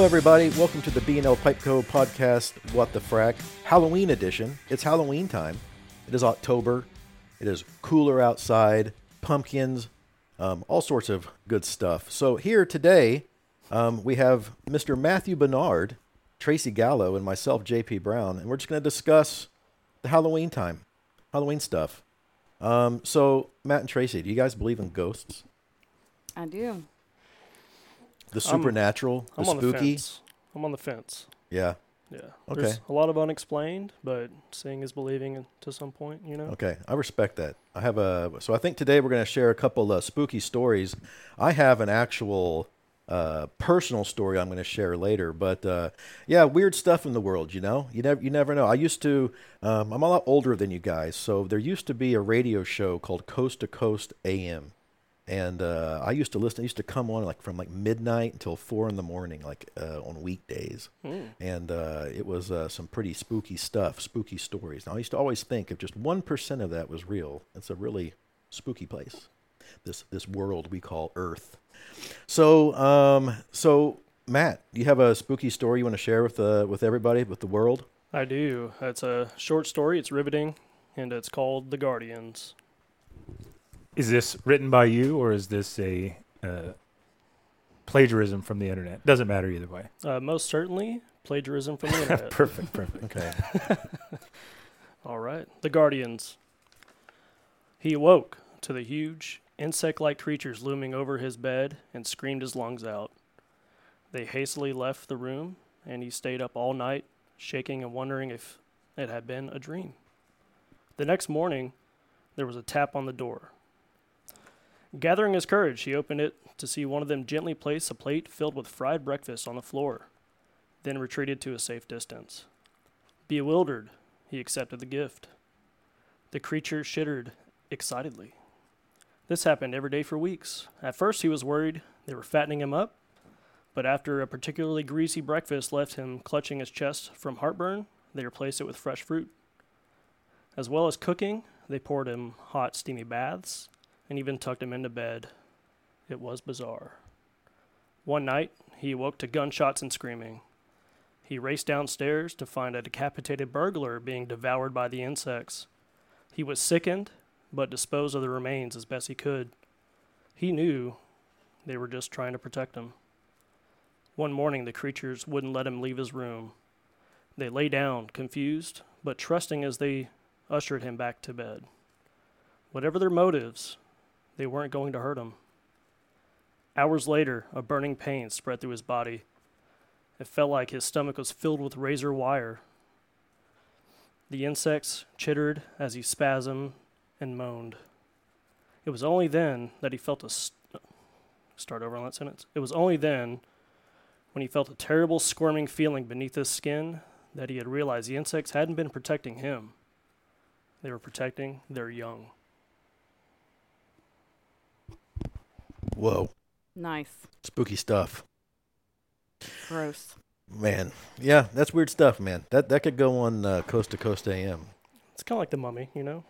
Hello, everybody. Welcome to the B&L Pipe Co. podcast, What the Frac, Halloween edition. It's Halloween time. It is October. It is cooler outside, pumpkins, um, all sorts of good stuff. So, here today, um, we have Mr. Matthew Bernard, Tracey Gallo, and myself, JP Brown, and we're just going to discuss the Halloween time, Halloween stuff. Um, so, Matt and Tracey, do you guys believe in ghosts? I do. The I'm- supernatural, I'm the on the spooky? fence. I'm on the fence. Yeah. Yeah. Okay. There's a lot of unexplained, but seeing is believing to some point, you know? Okay, I respect that. I have a so I think today we're going to share a couple of spooky stories. I have an actual uh, personal story I'm going to share later, but uh, yeah, weird stuff in the world. You know, you never you never know. I used to. Um, I'm a lot older than you guys, so there used to be a radio show called Coast to Coast AM, and uh, I used to listen. I used to come on like from like midnight until four in the morning, like uh, on weekdays Hmm. and uh, it was uh, some pretty spooky stuff, spooky stories. Now, I used to always think if just one percent of that was real, it's a really spooky place. This this world we call Earth. So, um, so Matt, you have a spooky story you want to share with uh, with everybody, with the world? I do. It's a short story. It's riveting, and it's called The Guardians. Is this written by you or is this a uh, plagiarism from the internet? Doesn't matter either way. Uh, most certainly plagiarism from the internet. perfect, perfect. Okay. All right. The Guardians. He awoke to the huge, insect like creatures looming over his bed and screamed his lungs out. They hastily left the room, and he stayed up all night, shaking and wondering if it had been a dream. The next morning, there was a tap on the door. Gathering his courage, he opened it to see one of them gently place a plate filled with fried breakfast on the floor, then retreated to a safe distance. Bewildered, he accepted the gift. The creature shittered excitedly. This happened every day for weeks. At first, he was worried they were fattening him up, but after a particularly greasy breakfast left him clutching his chest from heartburn, they replaced it with fresh fruit. As well as cooking, they poured him hot, steamy baths and even tucked him into bed. It was bizarre. One night, he awoke to gunshots and screaming. He raced downstairs to find a decapitated burglar being devoured by the insects. He was sickened, but disposed of the remains as best he could. He knew they were just trying to protect him. One morning, the creatures wouldn't let him leave his room. They lay down, confused, but trusting as they ushered him back to bed. Whatever their motives, they weren't going to hurt him. Hours later, a burning pain spread through his body. It felt like his stomach was filled with razor wire. The insects chittered as he spasmed and moaned. It was only then that he felt a. St- start over on that sentence. It was only then, when he felt a terrible squirming feeling beneath his skin, that he had realized the insects hadn't been protecting him. They were protecting their young. Whoa, Nice. spooky stuff, Gross. man. Yeah, that's weird stuff, man. That that could go on uh, Coast to Coast AM. It's kind of like the mummy, you know?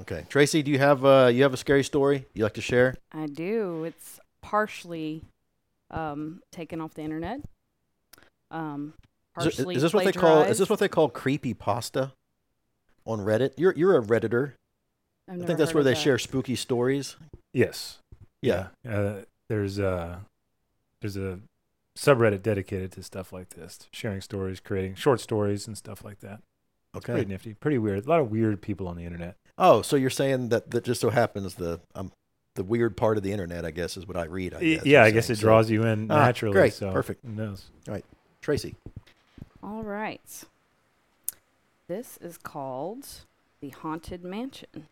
Okay, Tracey, do you have uh, you have a scary story you like to share? I do. It's partially um, taken off the internet. Um, Is, it- partially is this what they call? Is this what they call creepy pasta on Reddit? You're you're a redditor. I've I think that's heard where they that. share spooky stories. Yes. Yeah. Uh, there's a there's a subreddit dedicated to stuff like this, sharing stories, creating short stories and stuff like that. Okay. Pretty nifty, pretty weird. A lot of weird people on the internet. Oh, so you're saying that that just so happens the um the weird part of the internet, I guess, is what I read. I Y- guess, yeah, I guess saying. it So, draws you in Ah, naturally. great. So Perfect. Who knows? Tracey. All right. This is called The Haunted Mansion.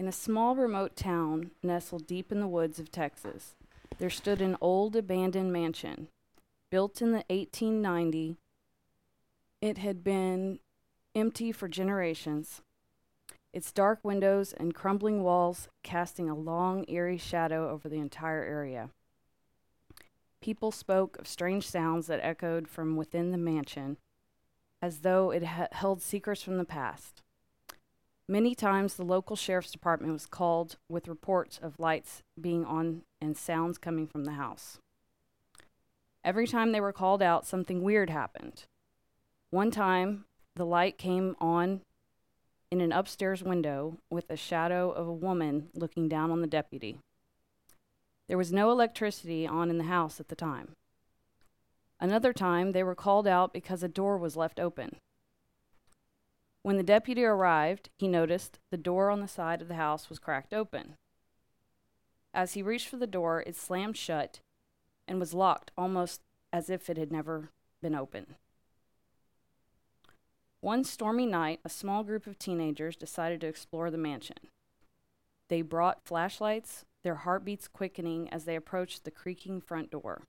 In a small remote town nestled deep in the woods of Texas, there stood an old abandoned mansion. Built in the 1890, it had been empty for generations. Its dark windows and crumbling walls casting a long, eerie shadow over the entire area. People spoke of strange sounds that echoed from within the mansion, as though it ha- held secrets from the past. Many times the local sheriff's department was called with reports of lights being on and sounds coming from the house. Every time they were called out, something weird happened. One time, the light came on in an upstairs window with a shadow of a woman looking down on the deputy. There was no electricity on in the house at the time. Another time, they were called out because a door was left open. When the deputy arrived, he noticed the door on the side of the house was cracked open. As he reached for the door, it slammed shut and was locked almost as if it had never been opened. One stormy night, a small group of teenagers decided to explore the mansion. They brought flashlights, their heartbeats quickening as they approached the creaking front door.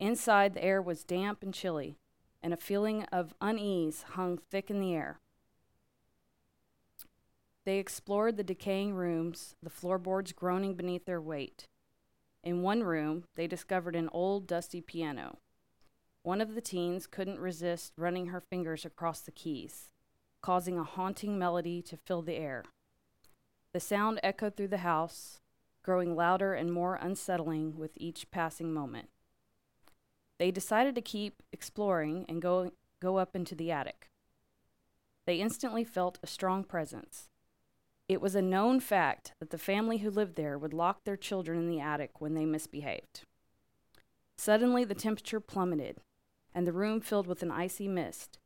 Inside, the air was damp and chilly, and a feeling of unease hung thick in the air. They explored the decaying rooms, the floorboards groaning beneath their weight. In one room, they discovered an old, dusty piano. One of the teens couldn't resist running her fingers across the keys, causing a haunting melody to fill the air. The sound echoed through the house, growing louder and more unsettling with each passing moment. They decided to keep exploring and go, go up into the attic. They instantly felt a strong presence. It was a known fact that the family who lived there would lock their children in the attic when they misbehaved. Suddenly, the temperature plummeted, and the room filled with an icy mist.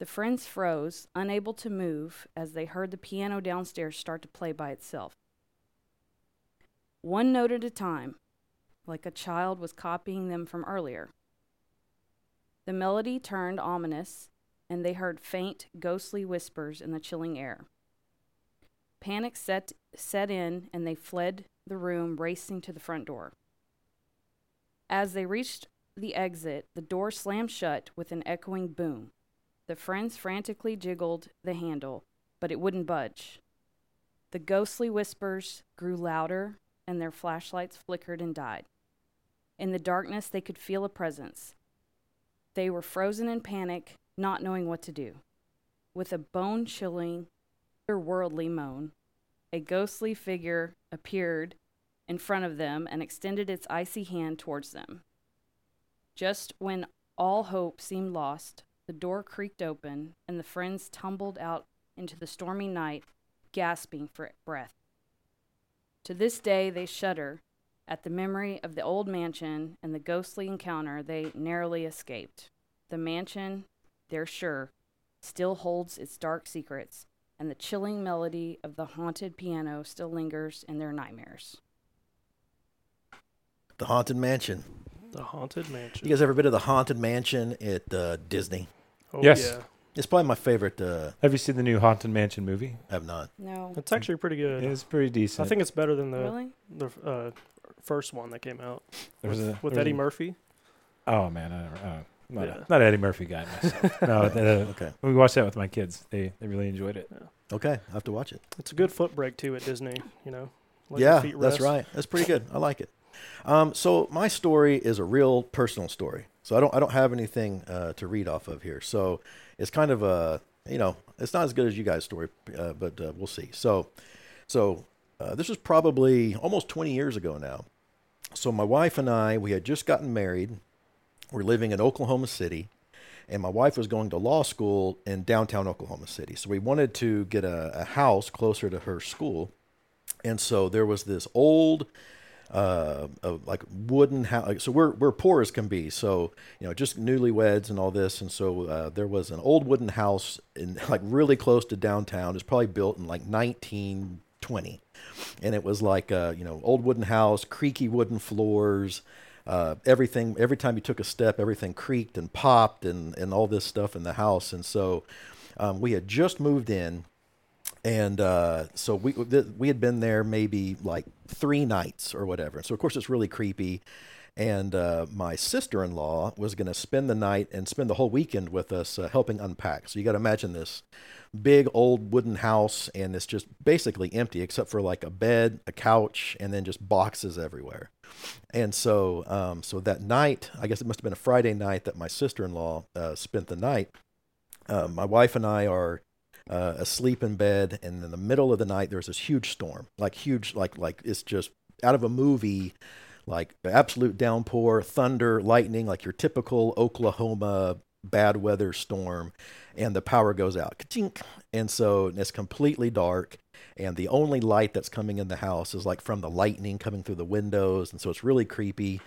The friends froze, unable to move, as they heard the piano downstairs start to play by itself. One note at a time, like a child was copying them from earlier. The melody turned ominous, and they heard faint, ghostly whispers in the chilling air. Panic set, set in, and they fled the room, racing to the front door. As they reached the exit, the door slammed shut with an echoing boom. The friends frantically jiggled the handle, but it wouldn't budge. The ghostly whispers grew louder, and their flashlights flickered and died. In the darkness, they could feel a presence. They were frozen in panic, not knowing what to do. With a bone chilling, otherworldly moan, a ghostly figure appeared in front of them and extended its icy hand towards them. Just when all hope seemed lost, the door creaked open and the friends tumbled out into the stormy night, gasping for breath. To this day, they shudder at the memory of the old mansion and the ghostly encounter they narrowly escaped. The mansion, they're sure, still holds its dark secrets, and the chilling melody of the haunted piano still lingers in their nightmares. The Haunted Mansion. The Haunted Mansion. You guys ever been to the Haunted Mansion at uh, Disney? oh, Yes. yeah. It's probably my favorite. Uh, Have you seen the new Haunted Mansion movie? I have not. No. It's actually pretty good. It's pretty decent. I think it's better than the Really? the uh, first one that came out there was with, a, with was Eddie a- Murphy. Oh man, I don't, uh, not, Yeah. a, not an Eddie Murphy guy myself. no, uh, Okay. we watched that with my kids. They they really enjoyed it. Okay. I have to watch it. It's a good foot break too at Disney. You know. Let your yeah, feet that's right. That's pretty good. I like it. Um, so my story is a real personal story. So I don't I don't have anything uh, to read off of here. So it's kind of a you know it's not as good as you guys' story, uh, but uh, we'll see. So so uh, this was probably almost 20 years ago now. So my wife and I we had just gotten married. We're living in Oklahoma City. And my wife was going to law school in downtown Oklahoma City. So we wanted to get a, a house closer to her school. And so there was this old, uh, uh, like wooden house. So we're we're poor as can be. So you know, just newlyweds and all this. And so uh, there was an old wooden house in like really close to downtown. It's probably built in like 1920, and it was like uh, you know old wooden house, creaky wooden floors. Uh, everything every time you took a step, everything creaked and popped and and all this stuff in the house. And so um, we had just moved in and uh, so we we had been there maybe like three nights or whatever. So of course it's really creepy. And uh, my sister-in-law was going to spend the night and spend the whole weekend with us, uh, helping unpack. So you got to imagine this big old wooden house, and it's just basically empty except for like a bed, a couch, and then just boxes everywhere. And so, um, so that night, I guess it must have been a Friday night that my sister-in-law uh, spent the night. Uh, my wife and I are uh, asleep in bed, and in the middle of the night, there's this huge storm, like huge, like like it's just out of a movie, like absolute downpour, thunder, lightning, like your typical Oklahoma bad weather storm, and the power goes out. Ka-chink. And so it's completely dark, and the only light that's coming in the house is like from the lightning coming through the windows, and so it's really creepy.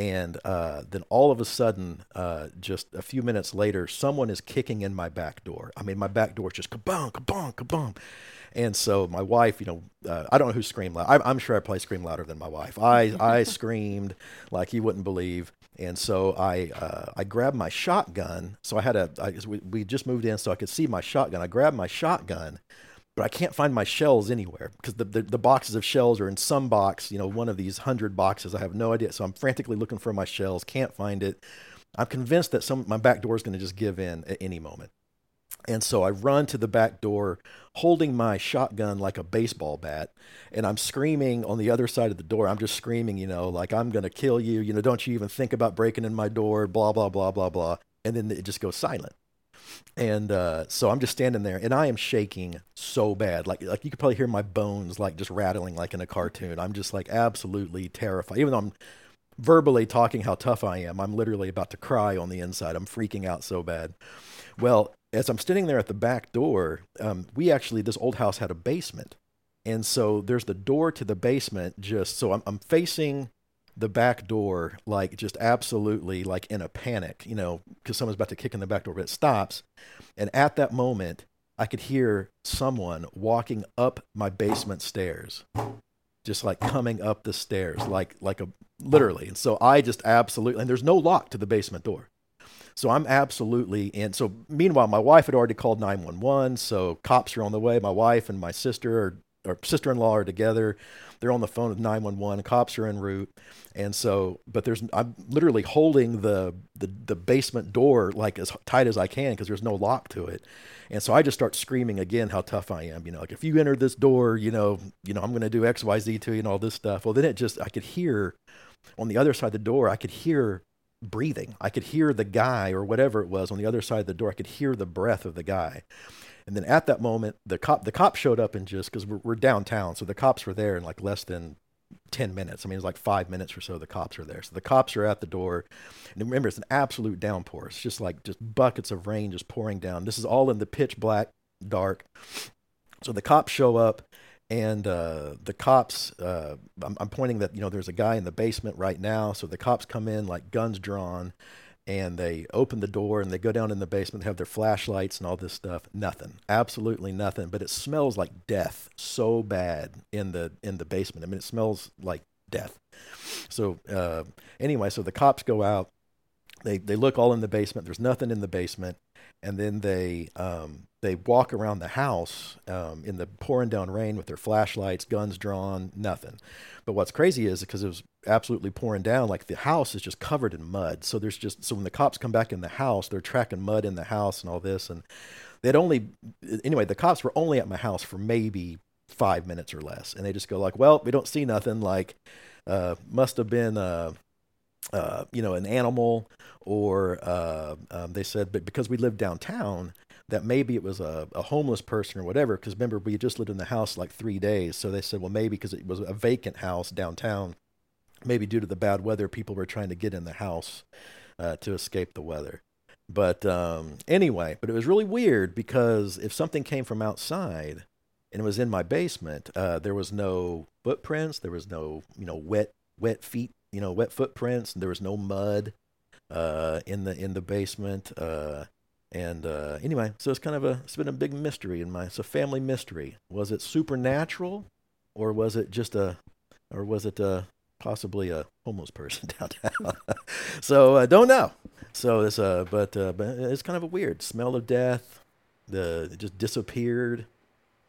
And uh, then all of a sudden, uh, just a few minutes later, someone is kicking in my back door. I mean, my back door is just kabong, kabong, kabong. And so my wife, you know, uh, I don't know who screamed loud. I'm, I'm sure I probably screamed louder than my wife. I, I screamed like you wouldn't believe. And so I, uh, I grabbed my shotgun. So I had a, I, we, we just moved in, so I could see my shotgun. I grabbed my shotgun, but I can't find my shells anywhere because the, the, the boxes of shells are in some box, you know, one of these hundred boxes. I have no idea. So I'm frantically looking for my shells, can't find it. I'm convinced that some my back door is going to just give in at any moment. And so I run to the back door holding my shotgun like a baseball bat and I'm screaming on the other side of the door. I'm just screaming, you know, like I'm going to kill you, you know, don't you even think about breaking in my door, blah blah blah blah blah. And then it just goes silent. And uh, so I'm just standing there, and I am shaking so bad, like like you could probably hear my bones like just rattling like in a cartoon. I'm just like absolutely terrified, even though I'm verbally talking how tough I am. I'm literally about to cry on the inside. I'm freaking out so bad. Well, as I'm standing there at the back door, um, we actually this old house had a basement, and so there's the door to the basement. Just so I'm, I'm facing the back door, like just absolutely like in a panic, you know, because someone's about to kick in the back door, but it stops, and at that moment, I could hear someone walking up my basement stairs, just like coming up the stairs, like like a literally. And so I just absolutely, and there's no lock to the basement door. So I'm absolutely in. So meanwhile, my wife had already called 911. So cops are on the way. My wife and my sister are, or sister-in-law are together. They're on the phone with 911. Cops are en route. And so, but there's, I'm literally holding the, the, the basement door like as tight as I can because there's no lock to it. And so I just start screaming again how tough I am. You know, like if you enter this door, you know, you know, I'm going to do X, Y, Z to you and all this stuff. Well, then it just, I could hear on the other side of the door, I could hear breathing. I could hear the guy or whatever it was on the other side of the door. I could hear the breath of the guy. And then at that moment, the cop the cop showed up and just because we're, we're downtown, so the cops were there in like less than 10 minutes. I mean, it's like five minutes or so the cops are there. So the cops are at the door. And remember, it's an absolute downpour. It's just like just buckets of rain just pouring down. This is all in the pitch black dark. So the cops show up and uh, the cops uh, I'm, I'm, pointing that you know there's a guy in the basement right now so the cops come in like guns drawn and they open the door and they go down in the basement have their flashlights and all this stuff. Nothing. Absolutely nothing. But it smells like death so bad in the in the basement. I mean it smells like death. So uh, anyway so the cops go out. They they look all in the basement. There's nothing in the basement and then they um, they walk around the house um, in the pouring down rain with their flashlights, guns drawn, nothing. But what's crazy is because it was absolutely pouring down, like the house is just covered in mud. So there's just so when the cops come back in the house, they're tracking mud in the house and all this. And they'd only anyway, the cops were only at my house for maybe five minutes or less, and they just go like, "Well, we don't see nothing. Like, uh, must have been." Uh, uh, you know, an animal, or uh, um, they said, but because we lived downtown, that maybe it was a, a homeless person or whatever. Because remember, we had just lived in the house like three days, so they said, well, maybe because it was a vacant house downtown, maybe due to the bad weather, people were trying to get in the house uh, to escape the weather. But um, anyway, but it was really weird because if something came from outside and it was in my basement, uh, there was no footprints, there was no you know wet wet feet you know, wet footprints. And there was no mud uh, in the in the basement. Uh, and uh, anyway, so it's kind of a it's been a big mystery in my it's a family mystery. Was it supernatural, or was it just a, or was it uh, possibly a homeless person downtown? so I don't know. So it's uh, but uh, but it's kind of a weird smell of death. The it just disappeared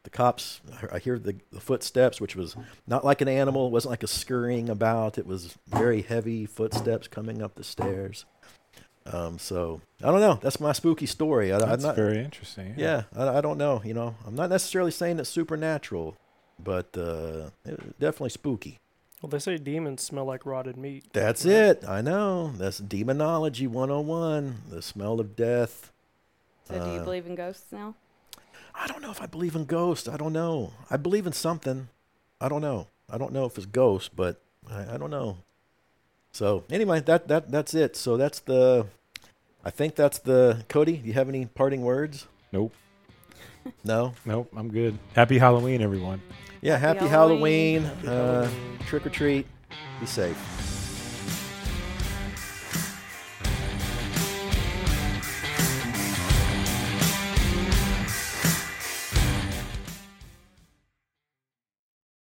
the cops i hear the, the, footsteps which was not like an animal it wasn't like a scurrying about. It was very heavy footsteps coming up the stairs. Um, so i don't know. That's my spooky story. I, that's I'm not, very interesting yeah, yeah I, I, don't know you know. I'm not necessarily saying it's supernatural but uh, definitely spooky. Well they say demons smell like rotted meat. That's right? it. I know. That's demonology 101 the smell of death. So uh, do you uh, believe in ghosts now I don't know if I believe in ghosts. I don't know. I believe in something. I don't know. I don't know if it's ghosts, but I, I don't know. So anyway, that that that's it. So that's the. I think that's the Cody. Do you have any parting words? Nope. No. Nope. I'm good. Happy Halloween, everyone. Yeah. Happy, Happy Halloween. Halloween. Uh, trick or treat. Be safe.